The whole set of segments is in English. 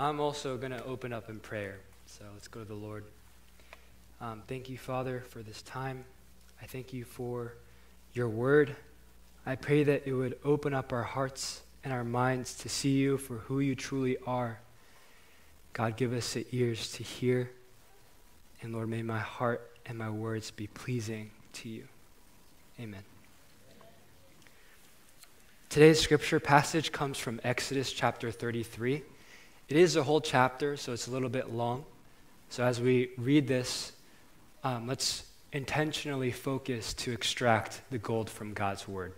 I'm also going to open up in prayer. So let's go to the Lord. Um, thank you, Father, for this time. I thank you for your word. I pray that it would open up our hearts and our minds to see you for who you truly are. God, give us the ears to hear. And Lord, may my heart and my words be pleasing to you. Amen. Today's scripture passage comes from Exodus chapter 33. It is a whole chapter, so it's a little bit long. So as we read this, um, let's intentionally focus to extract the gold from God's word.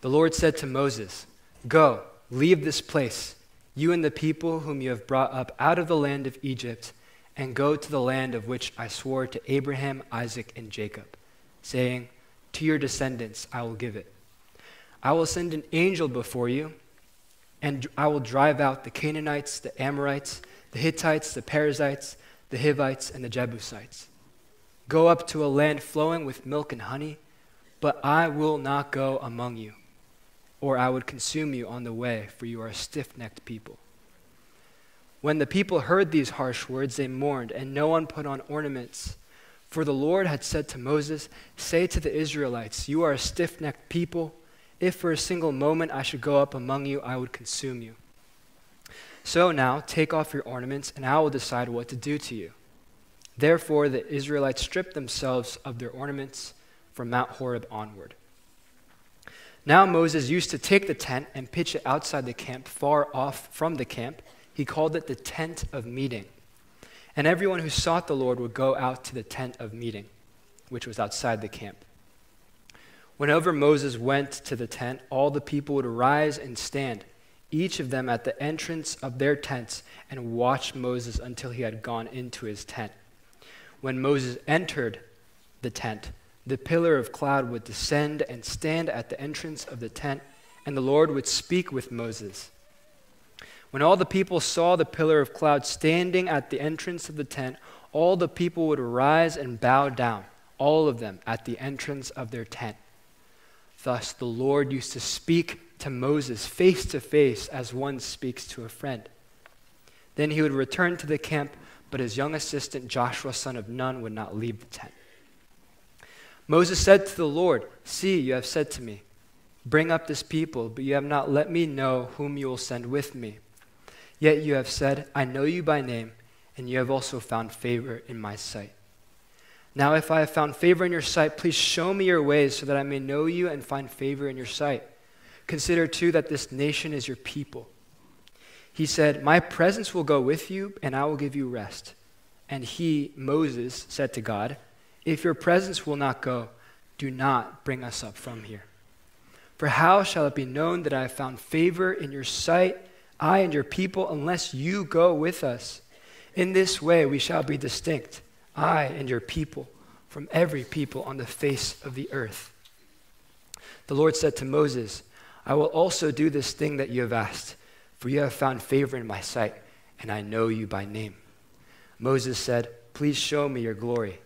The Lord said to Moses, Go, leave this place, you and the people whom you have brought up out of the land of Egypt, and go to the land of which I swore to Abraham, Isaac, and Jacob, saying, To your descendants I will give it. I will send an angel before you, and I will drive out the Canaanites, the Amorites, the Hittites, the Perizzites, the Hivites, and the Jebusites. Go up to a land flowing with milk and honey, but I will not go among you, or I would consume you on the way, for you are a stiff necked people. When the people heard these harsh words, they mourned, and no one put on ornaments. For the Lord had said to Moses, Say to the Israelites, You are a stiff necked people. If for a single moment I should go up among you, I would consume you. So now, take off your ornaments, and I will decide what to do to you. Therefore, the Israelites stripped themselves of their ornaments from Mount Horeb onward. Now, Moses used to take the tent and pitch it outside the camp, far off from the camp. He called it the tent of meeting. And everyone who sought the Lord would go out to the tent of meeting, which was outside the camp. Whenever Moses went to the tent, all the people would arise and stand, each of them at the entrance of their tents, and watch Moses until he had gone into his tent. When Moses entered the tent, the pillar of cloud would descend and stand at the entrance of the tent, and the Lord would speak with Moses. When all the people saw the pillar of cloud standing at the entrance of the tent, all the people would rise and bow down, all of them at the entrance of their tent. Thus, the Lord used to speak to Moses face to face as one speaks to a friend. Then he would return to the camp, but his young assistant, Joshua, son of Nun, would not leave the tent. Moses said to the Lord, See, you have said to me, Bring up this people, but you have not let me know whom you will send with me. Yet you have said, I know you by name, and you have also found favor in my sight. Now, if I have found favor in your sight, please show me your ways so that I may know you and find favor in your sight. Consider, too, that this nation is your people. He said, My presence will go with you, and I will give you rest. And he, Moses, said to God, If your presence will not go, do not bring us up from here. For how shall it be known that I have found favor in your sight, I and your people, unless you go with us? In this way we shall be distinct I and your people, from every people on the face of the earth. The Lord said to Moses, I will also do this thing that you have asked, for you have found favor in my sight, and I know you by name. Moses said, Please show me your glory.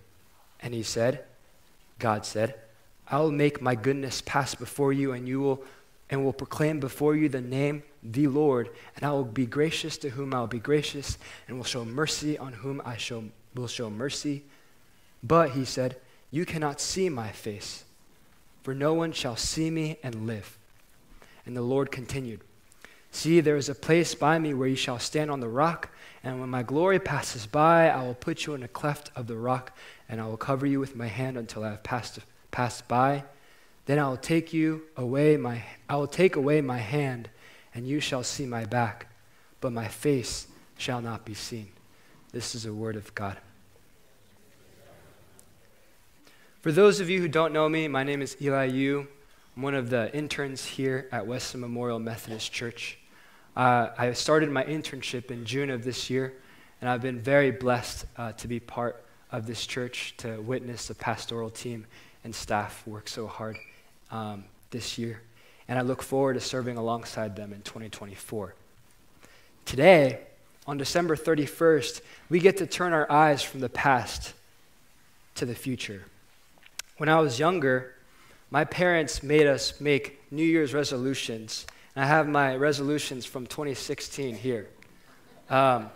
And he said, God said, I will make my goodness pass before you, and you will and will proclaim before you the name the Lord, and I will be gracious to whom I will be gracious, and will show mercy on whom I show will show mercy. But, he said, You cannot see my face, for no one shall see me and live. And the Lord continued, See, there is a place by me where you shall stand on the rock, and when my glory passes by, I will put you in a cleft of the rock, and I will cover you with my hand until I have passed, passed by. Then I will take you away my I will take away my hand, and you shall see my back, but my face shall not be seen. This is a word of God. For those of you who don't know me, my name is Elli Yu. I'm one of the interns here at Wesley Memorial Methodist Church. Uh, I started my internship in June of this year, and I've been very blessed uh, to be part of this church, to witness the pastoral team and staff work so hard um, this year. And I look forward to serving alongside them in 2024. Today, on December 31st, we get to turn our eyes from the past to the future. When I was younger, my parents made us make New Year's resolutions, And I have my resolutions from 2016 here. Um,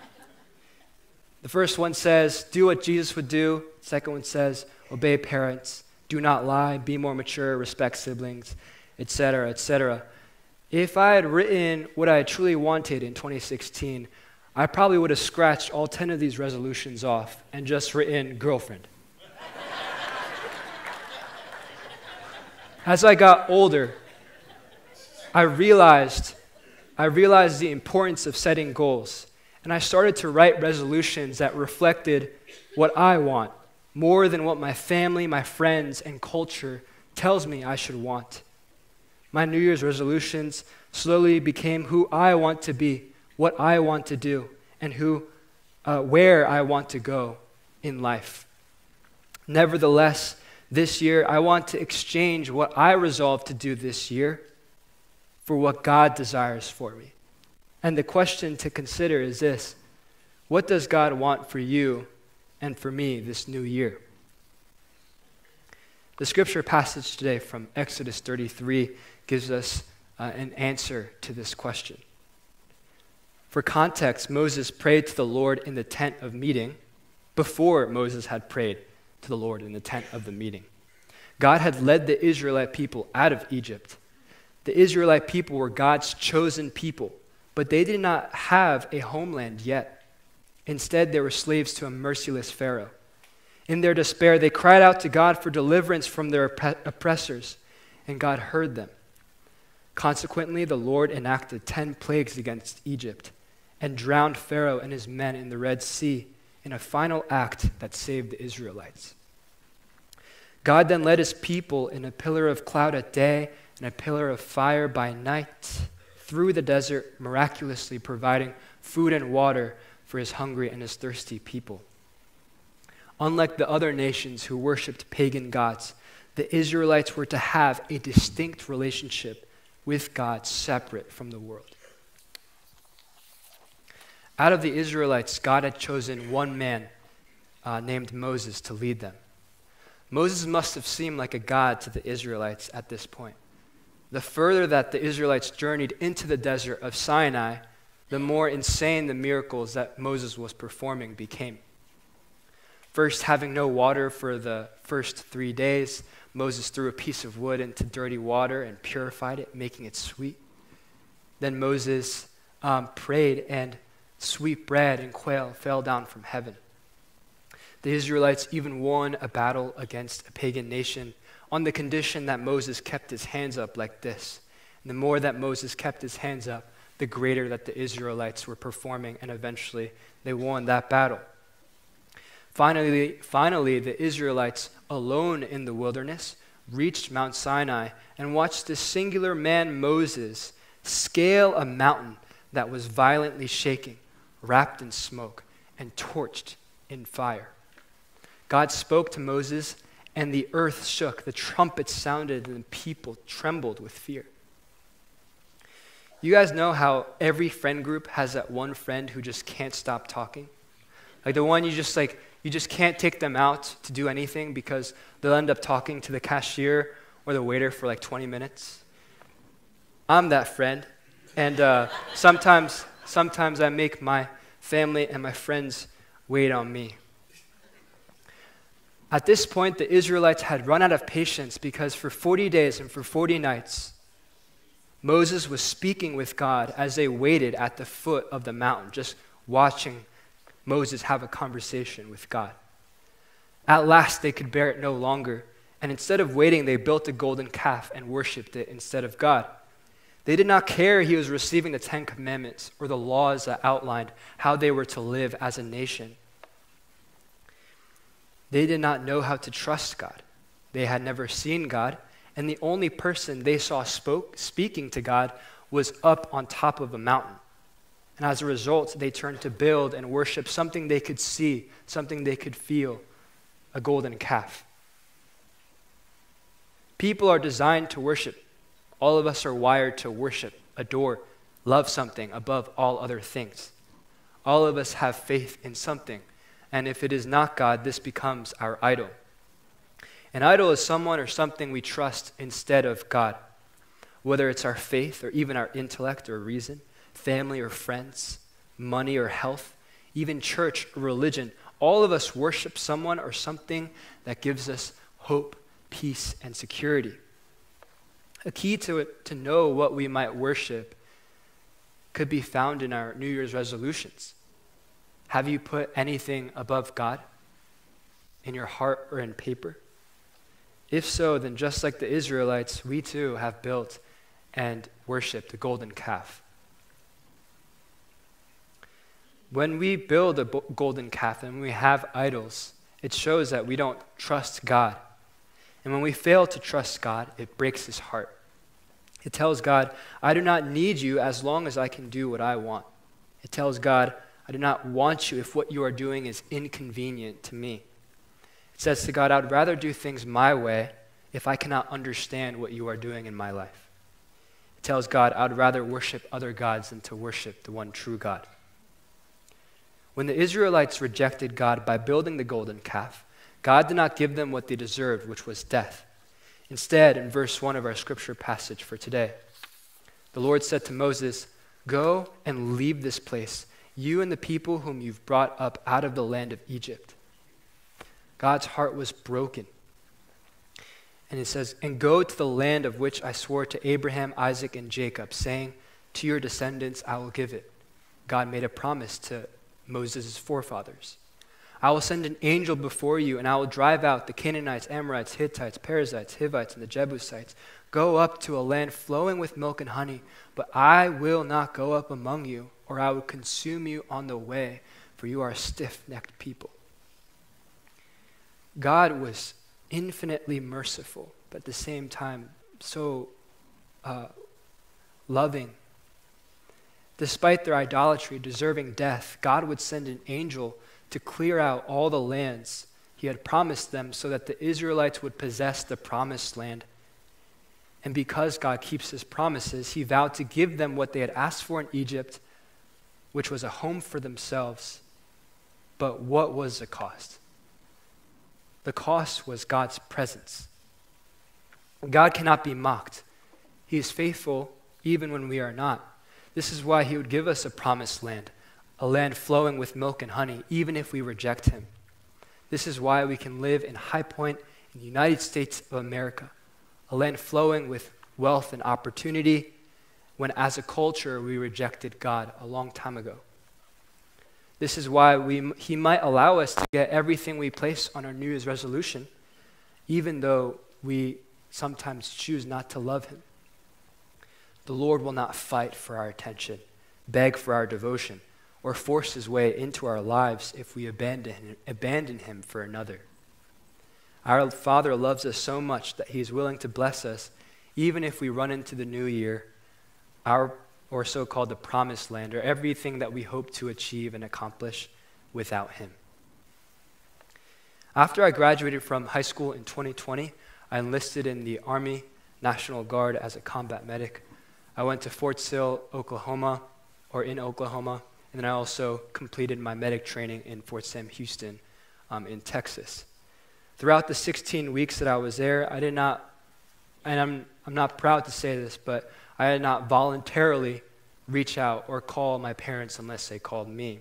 the first one says, do what Jesus would do. Second one says, obey parents, do not lie, be more mature, respect siblings, etc., etc. If I had written what I truly wanted in 2016, I probably would have scratched all 10 of these resolutions off and just written girlfriend. As I got older, I realized I realized the importance of setting goals, and I started to write resolutions that reflected what I want more than what my family, my friends, and culture tells me I should want. My New Year's resolutions slowly became who I want to be, what I want to do, and who, uh, where I want to go in life. Nevertheless, this year, I want to exchange what I resolved to do this year for what God desires for me. And the question to consider is this What does God want for you and for me this new year? The scripture passage today from Exodus 33 gives us uh, an answer to this question. For context, Moses prayed to the Lord in the tent of meeting before Moses had prayed to the Lord in the tent of the meeting. God had led the Israelite people out of Egypt. The Israelite people were God's chosen people, but they did not have a homeland yet. Instead, they were slaves to a merciless Pharaoh. In their despair, they cried out to God for deliverance from their oppressors, and God heard them. Consequently, the Lord enacted 10 plagues against Egypt and drowned Pharaoh and his men in the Red Sea in a final act that saved the Israelites. God then led his people in a pillar of cloud at day and a pillar of fire by night through the desert, miraculously providing food and water for his hungry and his thirsty people. Unlike the other nations who worshiped pagan gods, the Israelites were to have a distinct relationship with God separate from the world. Out of the Israelites, God had chosen one man uh, named Moses to lead them. Moses must have seemed like a god to the Israelites at this point. The further that the Israelites journeyed into the desert of Sinai, the more insane the miracles that Moses was performing became. First, having no water for the first three days, Moses threw a piece of wood into dirty water and purified it, making it sweet. Then Moses um, prayed, and sweet bread and quail fell down from heaven. The Israelites even won a battle against a pagan nation on the condition that Moses kept his hands up like this. And the more that Moses kept his hands up, the greater that the Israelites were performing, and eventually they won that battle. Finally, finally, the Israelites, alone in the wilderness, reached Mount Sinai and watched this singular man, Moses, scale a mountain that was violently shaking, wrapped in smoke, and torched in fire. God spoke to Moses, and the earth shook, the trumpet sounded, and the people trembled with fear. You guys know how every friend group has that one friend who just can't stop talking? Like the one you just like you just can't take them out to do anything because they'll end up talking to the cashier or the waiter for like 20 minutes. I'm that friend, and uh, sometimes sometimes I make my family and my friends wait on me. At this point, the Israelites had run out of patience because for 40 days and for 40 nights, Moses was speaking with God as they waited at the foot of the mountain, just watching Moses have a conversation with God. At last, they could bear it no longer, and instead of waiting, they built a golden calf and worshiped it instead of God. They did not care he was receiving the Ten Commandments or the laws that outlined how they were to live as a nation. They did not know how to trust God. They had never seen God, and the only person they saw spoke, speaking to God was up on top of a mountain. And as a result, they turned to build and worship something they could see, something they could feel a golden calf. People are designed to worship. All of us are wired to worship, adore, love something above all other things. All of us have faith in something and if it is not God, this becomes our idol. An idol is someone or something we trust instead of God. whether it's our faith or even our intellect or reason, family or friends, money or health, even church or religion, all of us worship someone or something that gives us hope, peace, and security. A key to to know what we might worship could be found in our New Year's resolutions. Have you put anything above God in your heart or in paper? If so, then just like the Israelites, we too have built and worshiped the golden calf. When we build a golden calf and we have idols, it shows that we don't trust God. And when we fail to trust God, it breaks his heart. It tells God, I do not need you as long as I can do what I want. It tells God, I do not want you if what you are doing is inconvenient to me. It says to God, I would rather do things my way if I cannot understand what you are doing in my life. It tells God, I would rather worship other gods than to worship the one true God. When the Israelites rejected God by building the golden calf, God did not give them what they deserved, which was death. Instead, in verse 1 of our scripture passage for today, the Lord said to Moses, Go and leave this place, you and the people whom you've brought up out of the land of Egypt. God's heart was broken. And he says, And go to the land of which I swore to Abraham, Isaac, and Jacob, saying, To your descendants I will give it. God made a promise to Moses' forefathers. I will send an angel before you, and I will drive out the Canaanites, Amorites, Hittites, Perizzites, Hivites, and the Jebusites. Go up to a land flowing with milk and honey, but I will not go up among you, or I will consume you on the way, for you are a stiff necked people. God was infinitely merciful, but at the same time, so uh, loving. Despite their idolatry, deserving death, God would send an angel to clear out all the lands he had promised them so that the Israelites would possess the promised land. And because God keeps his promises, he vowed to give them what they had asked for in Egypt, which was a home for themselves. But what was the cost? The cost was God's presence. God cannot be mocked. He is faithful even when we are not. This is why he would give us a promised land a land flowing with milk and honey, even if we reject him. This is why we can live in High Point in the United States of America, a land flowing with wealth and opportunity, when as a culture we rejected God a long time ago. This is why we, he might allow us to get everything we place on our New Year's resolution, even though we sometimes choose not to love him. The Lord will not fight for our attention, beg for our devotion or force his way into our lives if we abandon, abandon him for another. Our Father loves us so much that he is willing to bless us even if we run into the new year, our or so called the promised land, or everything that we hope to achieve and accomplish without him. After I graduated from high school in 2020, I enlisted in the Army National Guard as a combat medic. I went to Fort Sill, Oklahoma, or in Oklahoma, and then I also completed my medic training in Fort Sam Houston um, in Texas. Throughout the 16 weeks that I was there, I did not, and I'm, I'm not proud to say this, but I did not voluntarily reach out or call my parents unless they called me.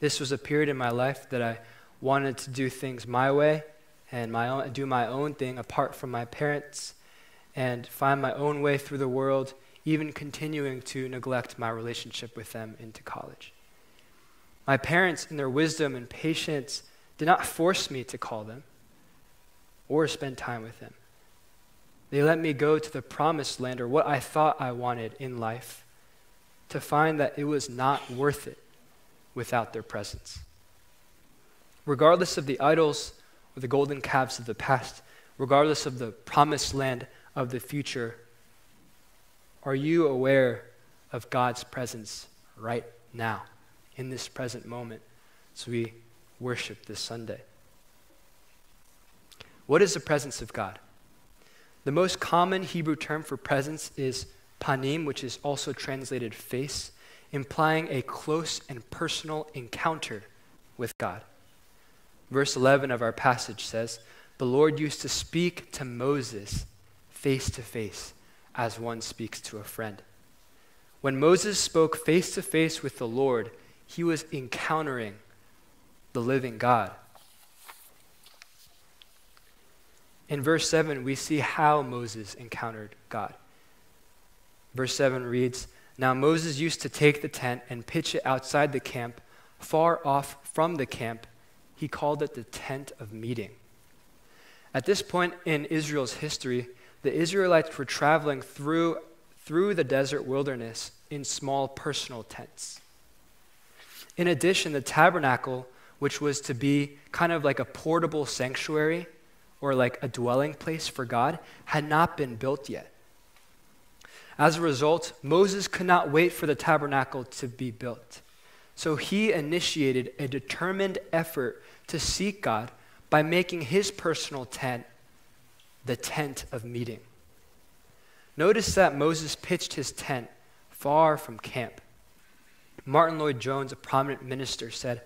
This was a period in my life that I wanted to do things my way and my own, do my own thing apart from my parents and find my own way through the world even continuing to neglect my relationship with them into college. My parents, in their wisdom and patience, did not force me to call them or spend time with them. They let me go to the promised land or what I thought I wanted in life to find that it was not worth it without their presence. Regardless of the idols or the golden calves of the past, regardless of the promised land of the future, are you aware of God's presence right now, in this present moment, as we worship this Sunday? What is the presence of God? The most common Hebrew term for presence is panim, which is also translated face, implying a close and personal encounter with God. Verse 11 of our passage says, The Lord used to speak to Moses face to face as one speaks to a friend. When Moses spoke face to face with the Lord, he was encountering the living God. In verse 7, we see how Moses encountered God. Verse 7 reads Now Moses used to take the tent and pitch it outside the camp, far off from the camp. He called it the tent of meeting. At this point in Israel's history, the Israelites were traveling through, through the desert wilderness in small personal tents. In addition, the tabernacle, which was to be kind of like a portable sanctuary or like a dwelling place for God, had not been built yet. As a result, Moses could not wait for the tabernacle to be built. So he initiated a determined effort to seek God by making his personal tent the tent of meeting. Notice that Moses pitched his tent far from camp. Martyn Lloyd-Jones, a prominent minister, said,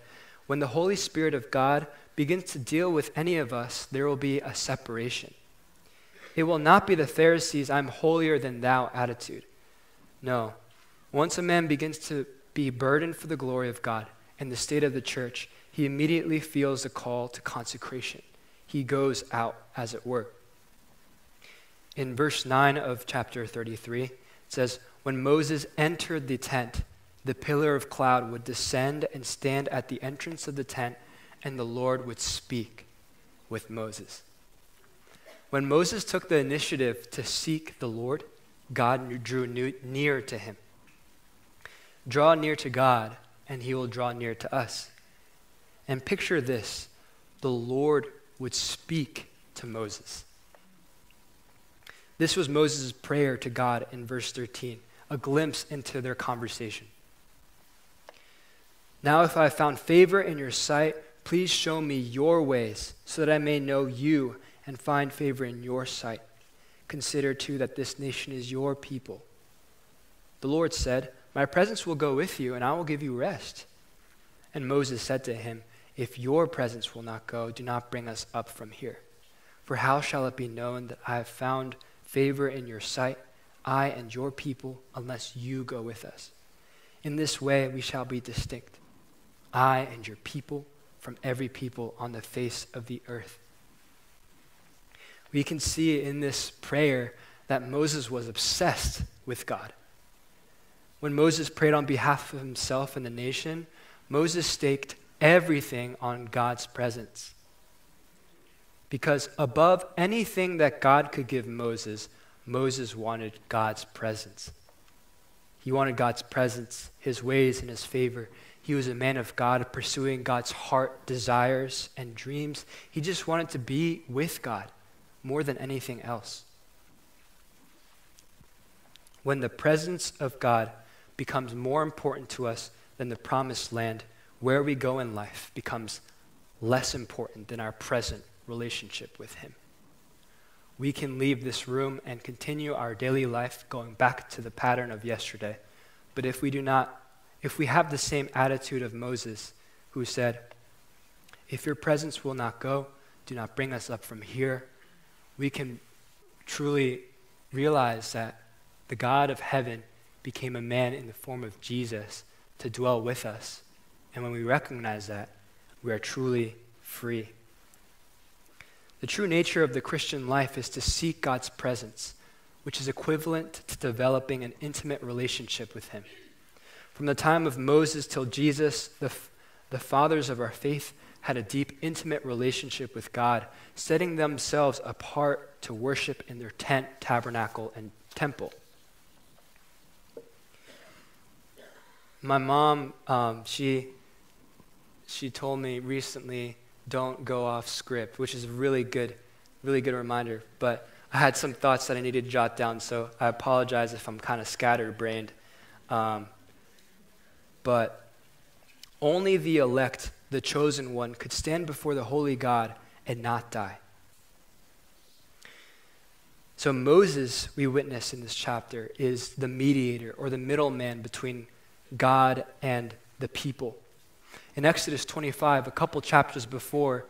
When the Holy Spirit of God begins to deal with any of us, there will be a separation. It will not be the Pharisees, I'm holier than thou attitude. No. Once a man begins to be burdened for the glory of God and the state of the church, he immediately feels the call to consecration. He goes out, as it were. In verse 9 of chapter 33, it says, When Moses entered the tent, the pillar of cloud would descend and stand at the entrance of the tent, and the Lord would speak with Moses. When Moses took the initiative to seek the Lord, God drew near to him. Draw near to God, and he will draw near to us. And picture this the Lord would speak to Moses. This was Moses' prayer to God in verse 13, a glimpse into their conversation. Now, if I have found favor in your sight, please show me your ways, so that I may know you and find favor in your sight. Consider, too, that this nation is your people. The Lord said, My presence will go with you, and I will give you rest. And Moses said to him, if your presence will not go, do not bring us up from here. For how shall it be known that I have found favor in your sight, I and your people, unless you go with us? In this way we shall be distinct, I and your people, from every people on the face of the earth. We can see in this prayer that Moses was obsessed with God. When Moses prayed on behalf of himself and the nation, Moses staked everything on God's presence. Because above anything that God could give Moses, Moses wanted God's presence. He wanted God's presence, his ways, and his favor. He was a man of God, pursuing God's heart, desires, and dreams. He just wanted to be with God more than anything else. When the presence of God becomes more important to us than the promised land, where we go in life becomes less important than our present relationship with Him. We can leave this room and continue our daily life going back to the pattern of yesterday. But if we do not, if we have the same attitude of Moses, who said, If your presence will not go, do not bring us up from here, we can truly realize that the God of heaven became a man in the form of Jesus to dwell with us and when we recognize that, we are truly free. The true nature of the Christian life is to seek God's presence, which is equivalent to developing an intimate relationship with Him. From the time of Moses till Jesus, the, the fathers of our faith had a deep, intimate relationship with God, setting themselves apart to worship in their tent, tabernacle, and temple. My mom, um, she she told me recently, don't go off script, which is a really good, really good reminder. But I had some thoughts that I needed to jot down, so I apologize if I'm kind of scatterbrained. Um, but only the elect, the chosen one, could stand before the holy God and not die. So, Moses, we witness in this chapter, is the mediator or the middleman between God and the people in Exodus 25, a couple chapters before,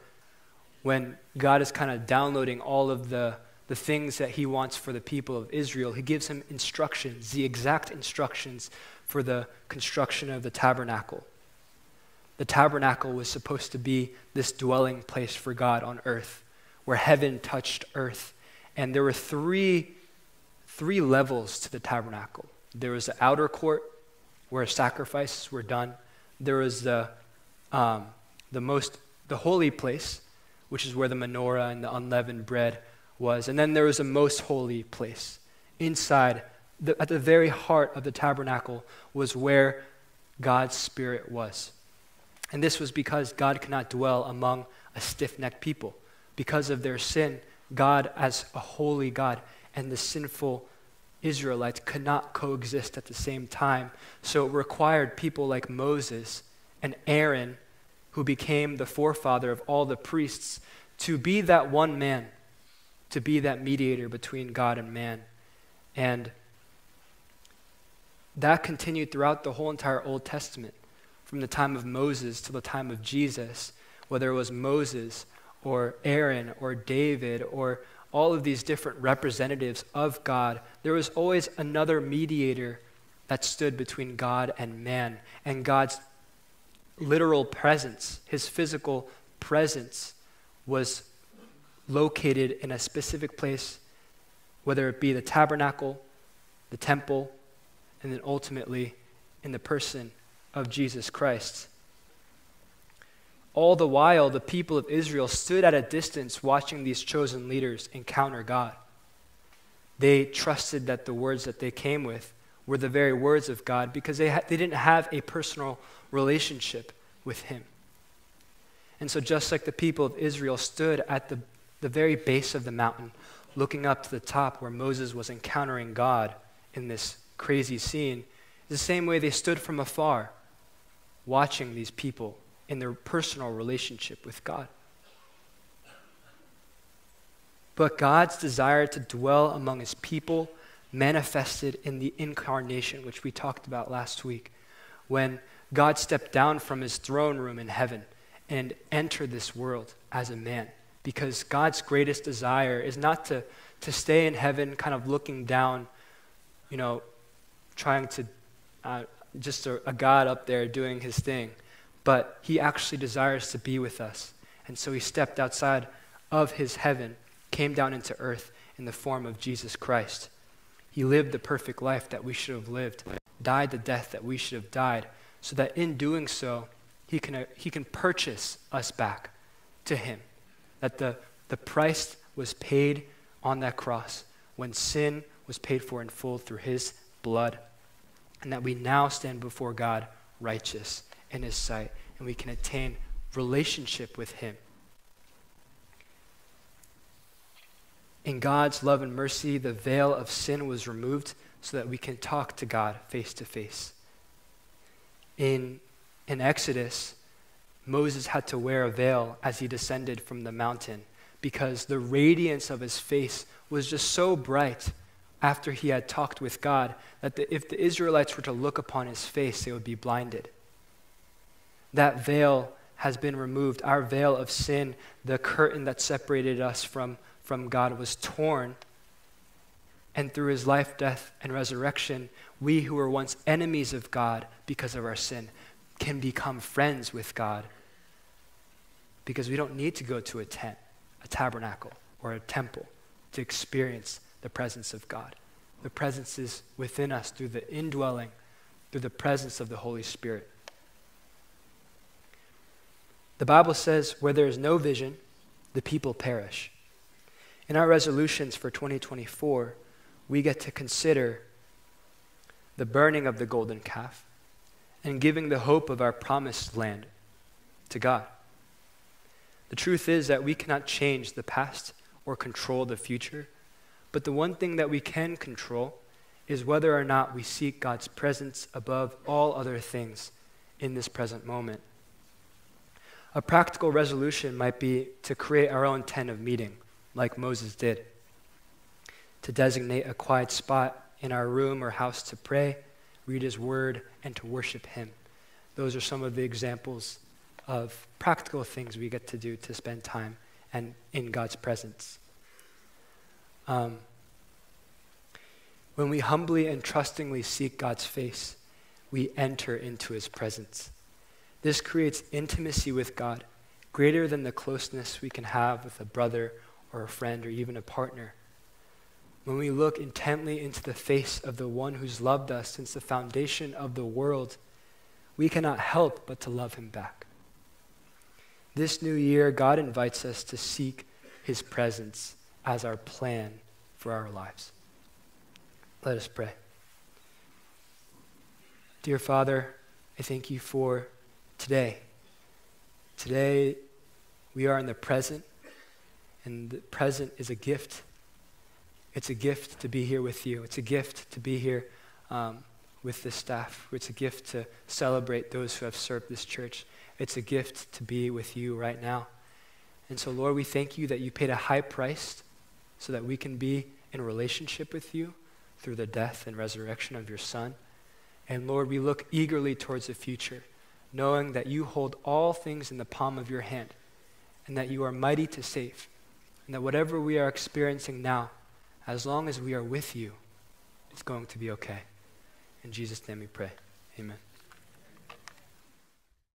when God is kind of downloading all of the, the things that he wants for the people of Israel. He gives him instructions, the exact instructions for the construction of the tabernacle. The tabernacle was supposed to be this dwelling place for God on earth, where heaven touched earth. And there were three, three levels to the tabernacle there was the outer court, where sacrifices were done, there was the, um, the most, the holy place, which is where the menorah and the unleavened bread was. And then there was a most holy place. Inside, the, at the very heart of the tabernacle, was where God's Spirit was. And this was because God cannot dwell among a stiff necked people. Because of their sin, God, as a holy God, and the sinful Israelites could not coexist at the same time. So it required people like Moses and Aaron, who became the forefather of all the priests, to be that one man, to be that mediator between God and man. And that continued throughout the whole entire Old Testament, from the time of Moses to the time of Jesus, whether it was Moses or Aaron or David or all of these different representatives of God, there was always another mediator that stood between God and man. And God's literal presence, his physical presence, was located in a specific place, whether it be the tabernacle, the temple, and then ultimately in the person of Jesus Christ. All the while, the people of Israel stood at a distance watching these chosen leaders encounter God. They trusted that the words that they came with were the very words of God because they, ha- they didn't have a personal relationship with Him. And so, just like the people of Israel stood at the, the very base of the mountain, looking up to the top where Moses was encountering God in this crazy scene, the same way they stood from afar, watching these people in their personal relationship with God. But God's desire to dwell among his people manifested in the incarnation, which we talked about last week, when God stepped down from his throne room in heaven and entered this world as a man. Because God's greatest desire is not to, to stay in heaven, kind of looking down, you know, trying to, uh, just a, a God up there doing his thing but he actually desires to be with us. And so he stepped outside of his heaven, came down into earth in the form of Jesus Christ. He lived the perfect life that we should have lived, died the death that we should have died, so that in doing so, he can, uh, he can purchase us back to him. That the, the price was paid on that cross when sin was paid for in full through his blood, and that we now stand before God righteous in his sight and we can attain relationship with him. In God's love and mercy, the veil of sin was removed so that we can talk to God face to face. In, in Exodus, Moses had to wear a veil as he descended from the mountain because the radiance of his face was just so bright after he had talked with God that the, if the Israelites were to look upon his face, they would be blinded. That veil has been removed. Our veil of sin, the curtain that separated us from, from God, was torn. And through his life, death, and resurrection, we who were once enemies of God because of our sin can become friends with God. Because we don't need to go to a tent, a tabernacle, or a temple to experience the presence of God. The presence is within us through the indwelling, through the presence of the Holy Spirit. The Bible says, where there is no vision, the people perish. In our resolutions for 2024, we get to consider the burning of the golden calf and giving the hope of our promised land to God. The truth is that we cannot change the past or control the future, but the one thing that we can control is whether or not we seek God's presence above all other things in this present moment. A practical resolution might be to create our own tent of meeting, like Moses did, to designate a quiet spot in our room or house to pray, read his word, and to worship him. Those are some of the examples of practical things we get to do to spend time and in God's presence. Um, when we humbly and trustingly seek God's face, we enter into his presence. This creates intimacy with God, greater than the closeness we can have with a brother or a friend or even a partner. When we look intently into the face of the one who's loved us since the foundation of the world, we cannot help but to love him back. This new year, God invites us to seek his presence as our plan for our lives. Let us pray. Dear Father, I thank you for today. Today, we are in the present, and the present is a gift. It's a gift to be here with you. It's a gift to be here um, with the staff. It's a gift to celebrate those who have served this church. It's a gift to be with you right now. And so, Lord, we thank you that you paid a high price so that we can be in relationship with you through the death and resurrection of your Son. And Lord, we look eagerly towards the future, knowing that you hold all things in the palm of your hand and that you are mighty to save. And that whatever we are experiencing now, as long as we are with you, it's going to be okay. In Jesus' name we pray. Amen.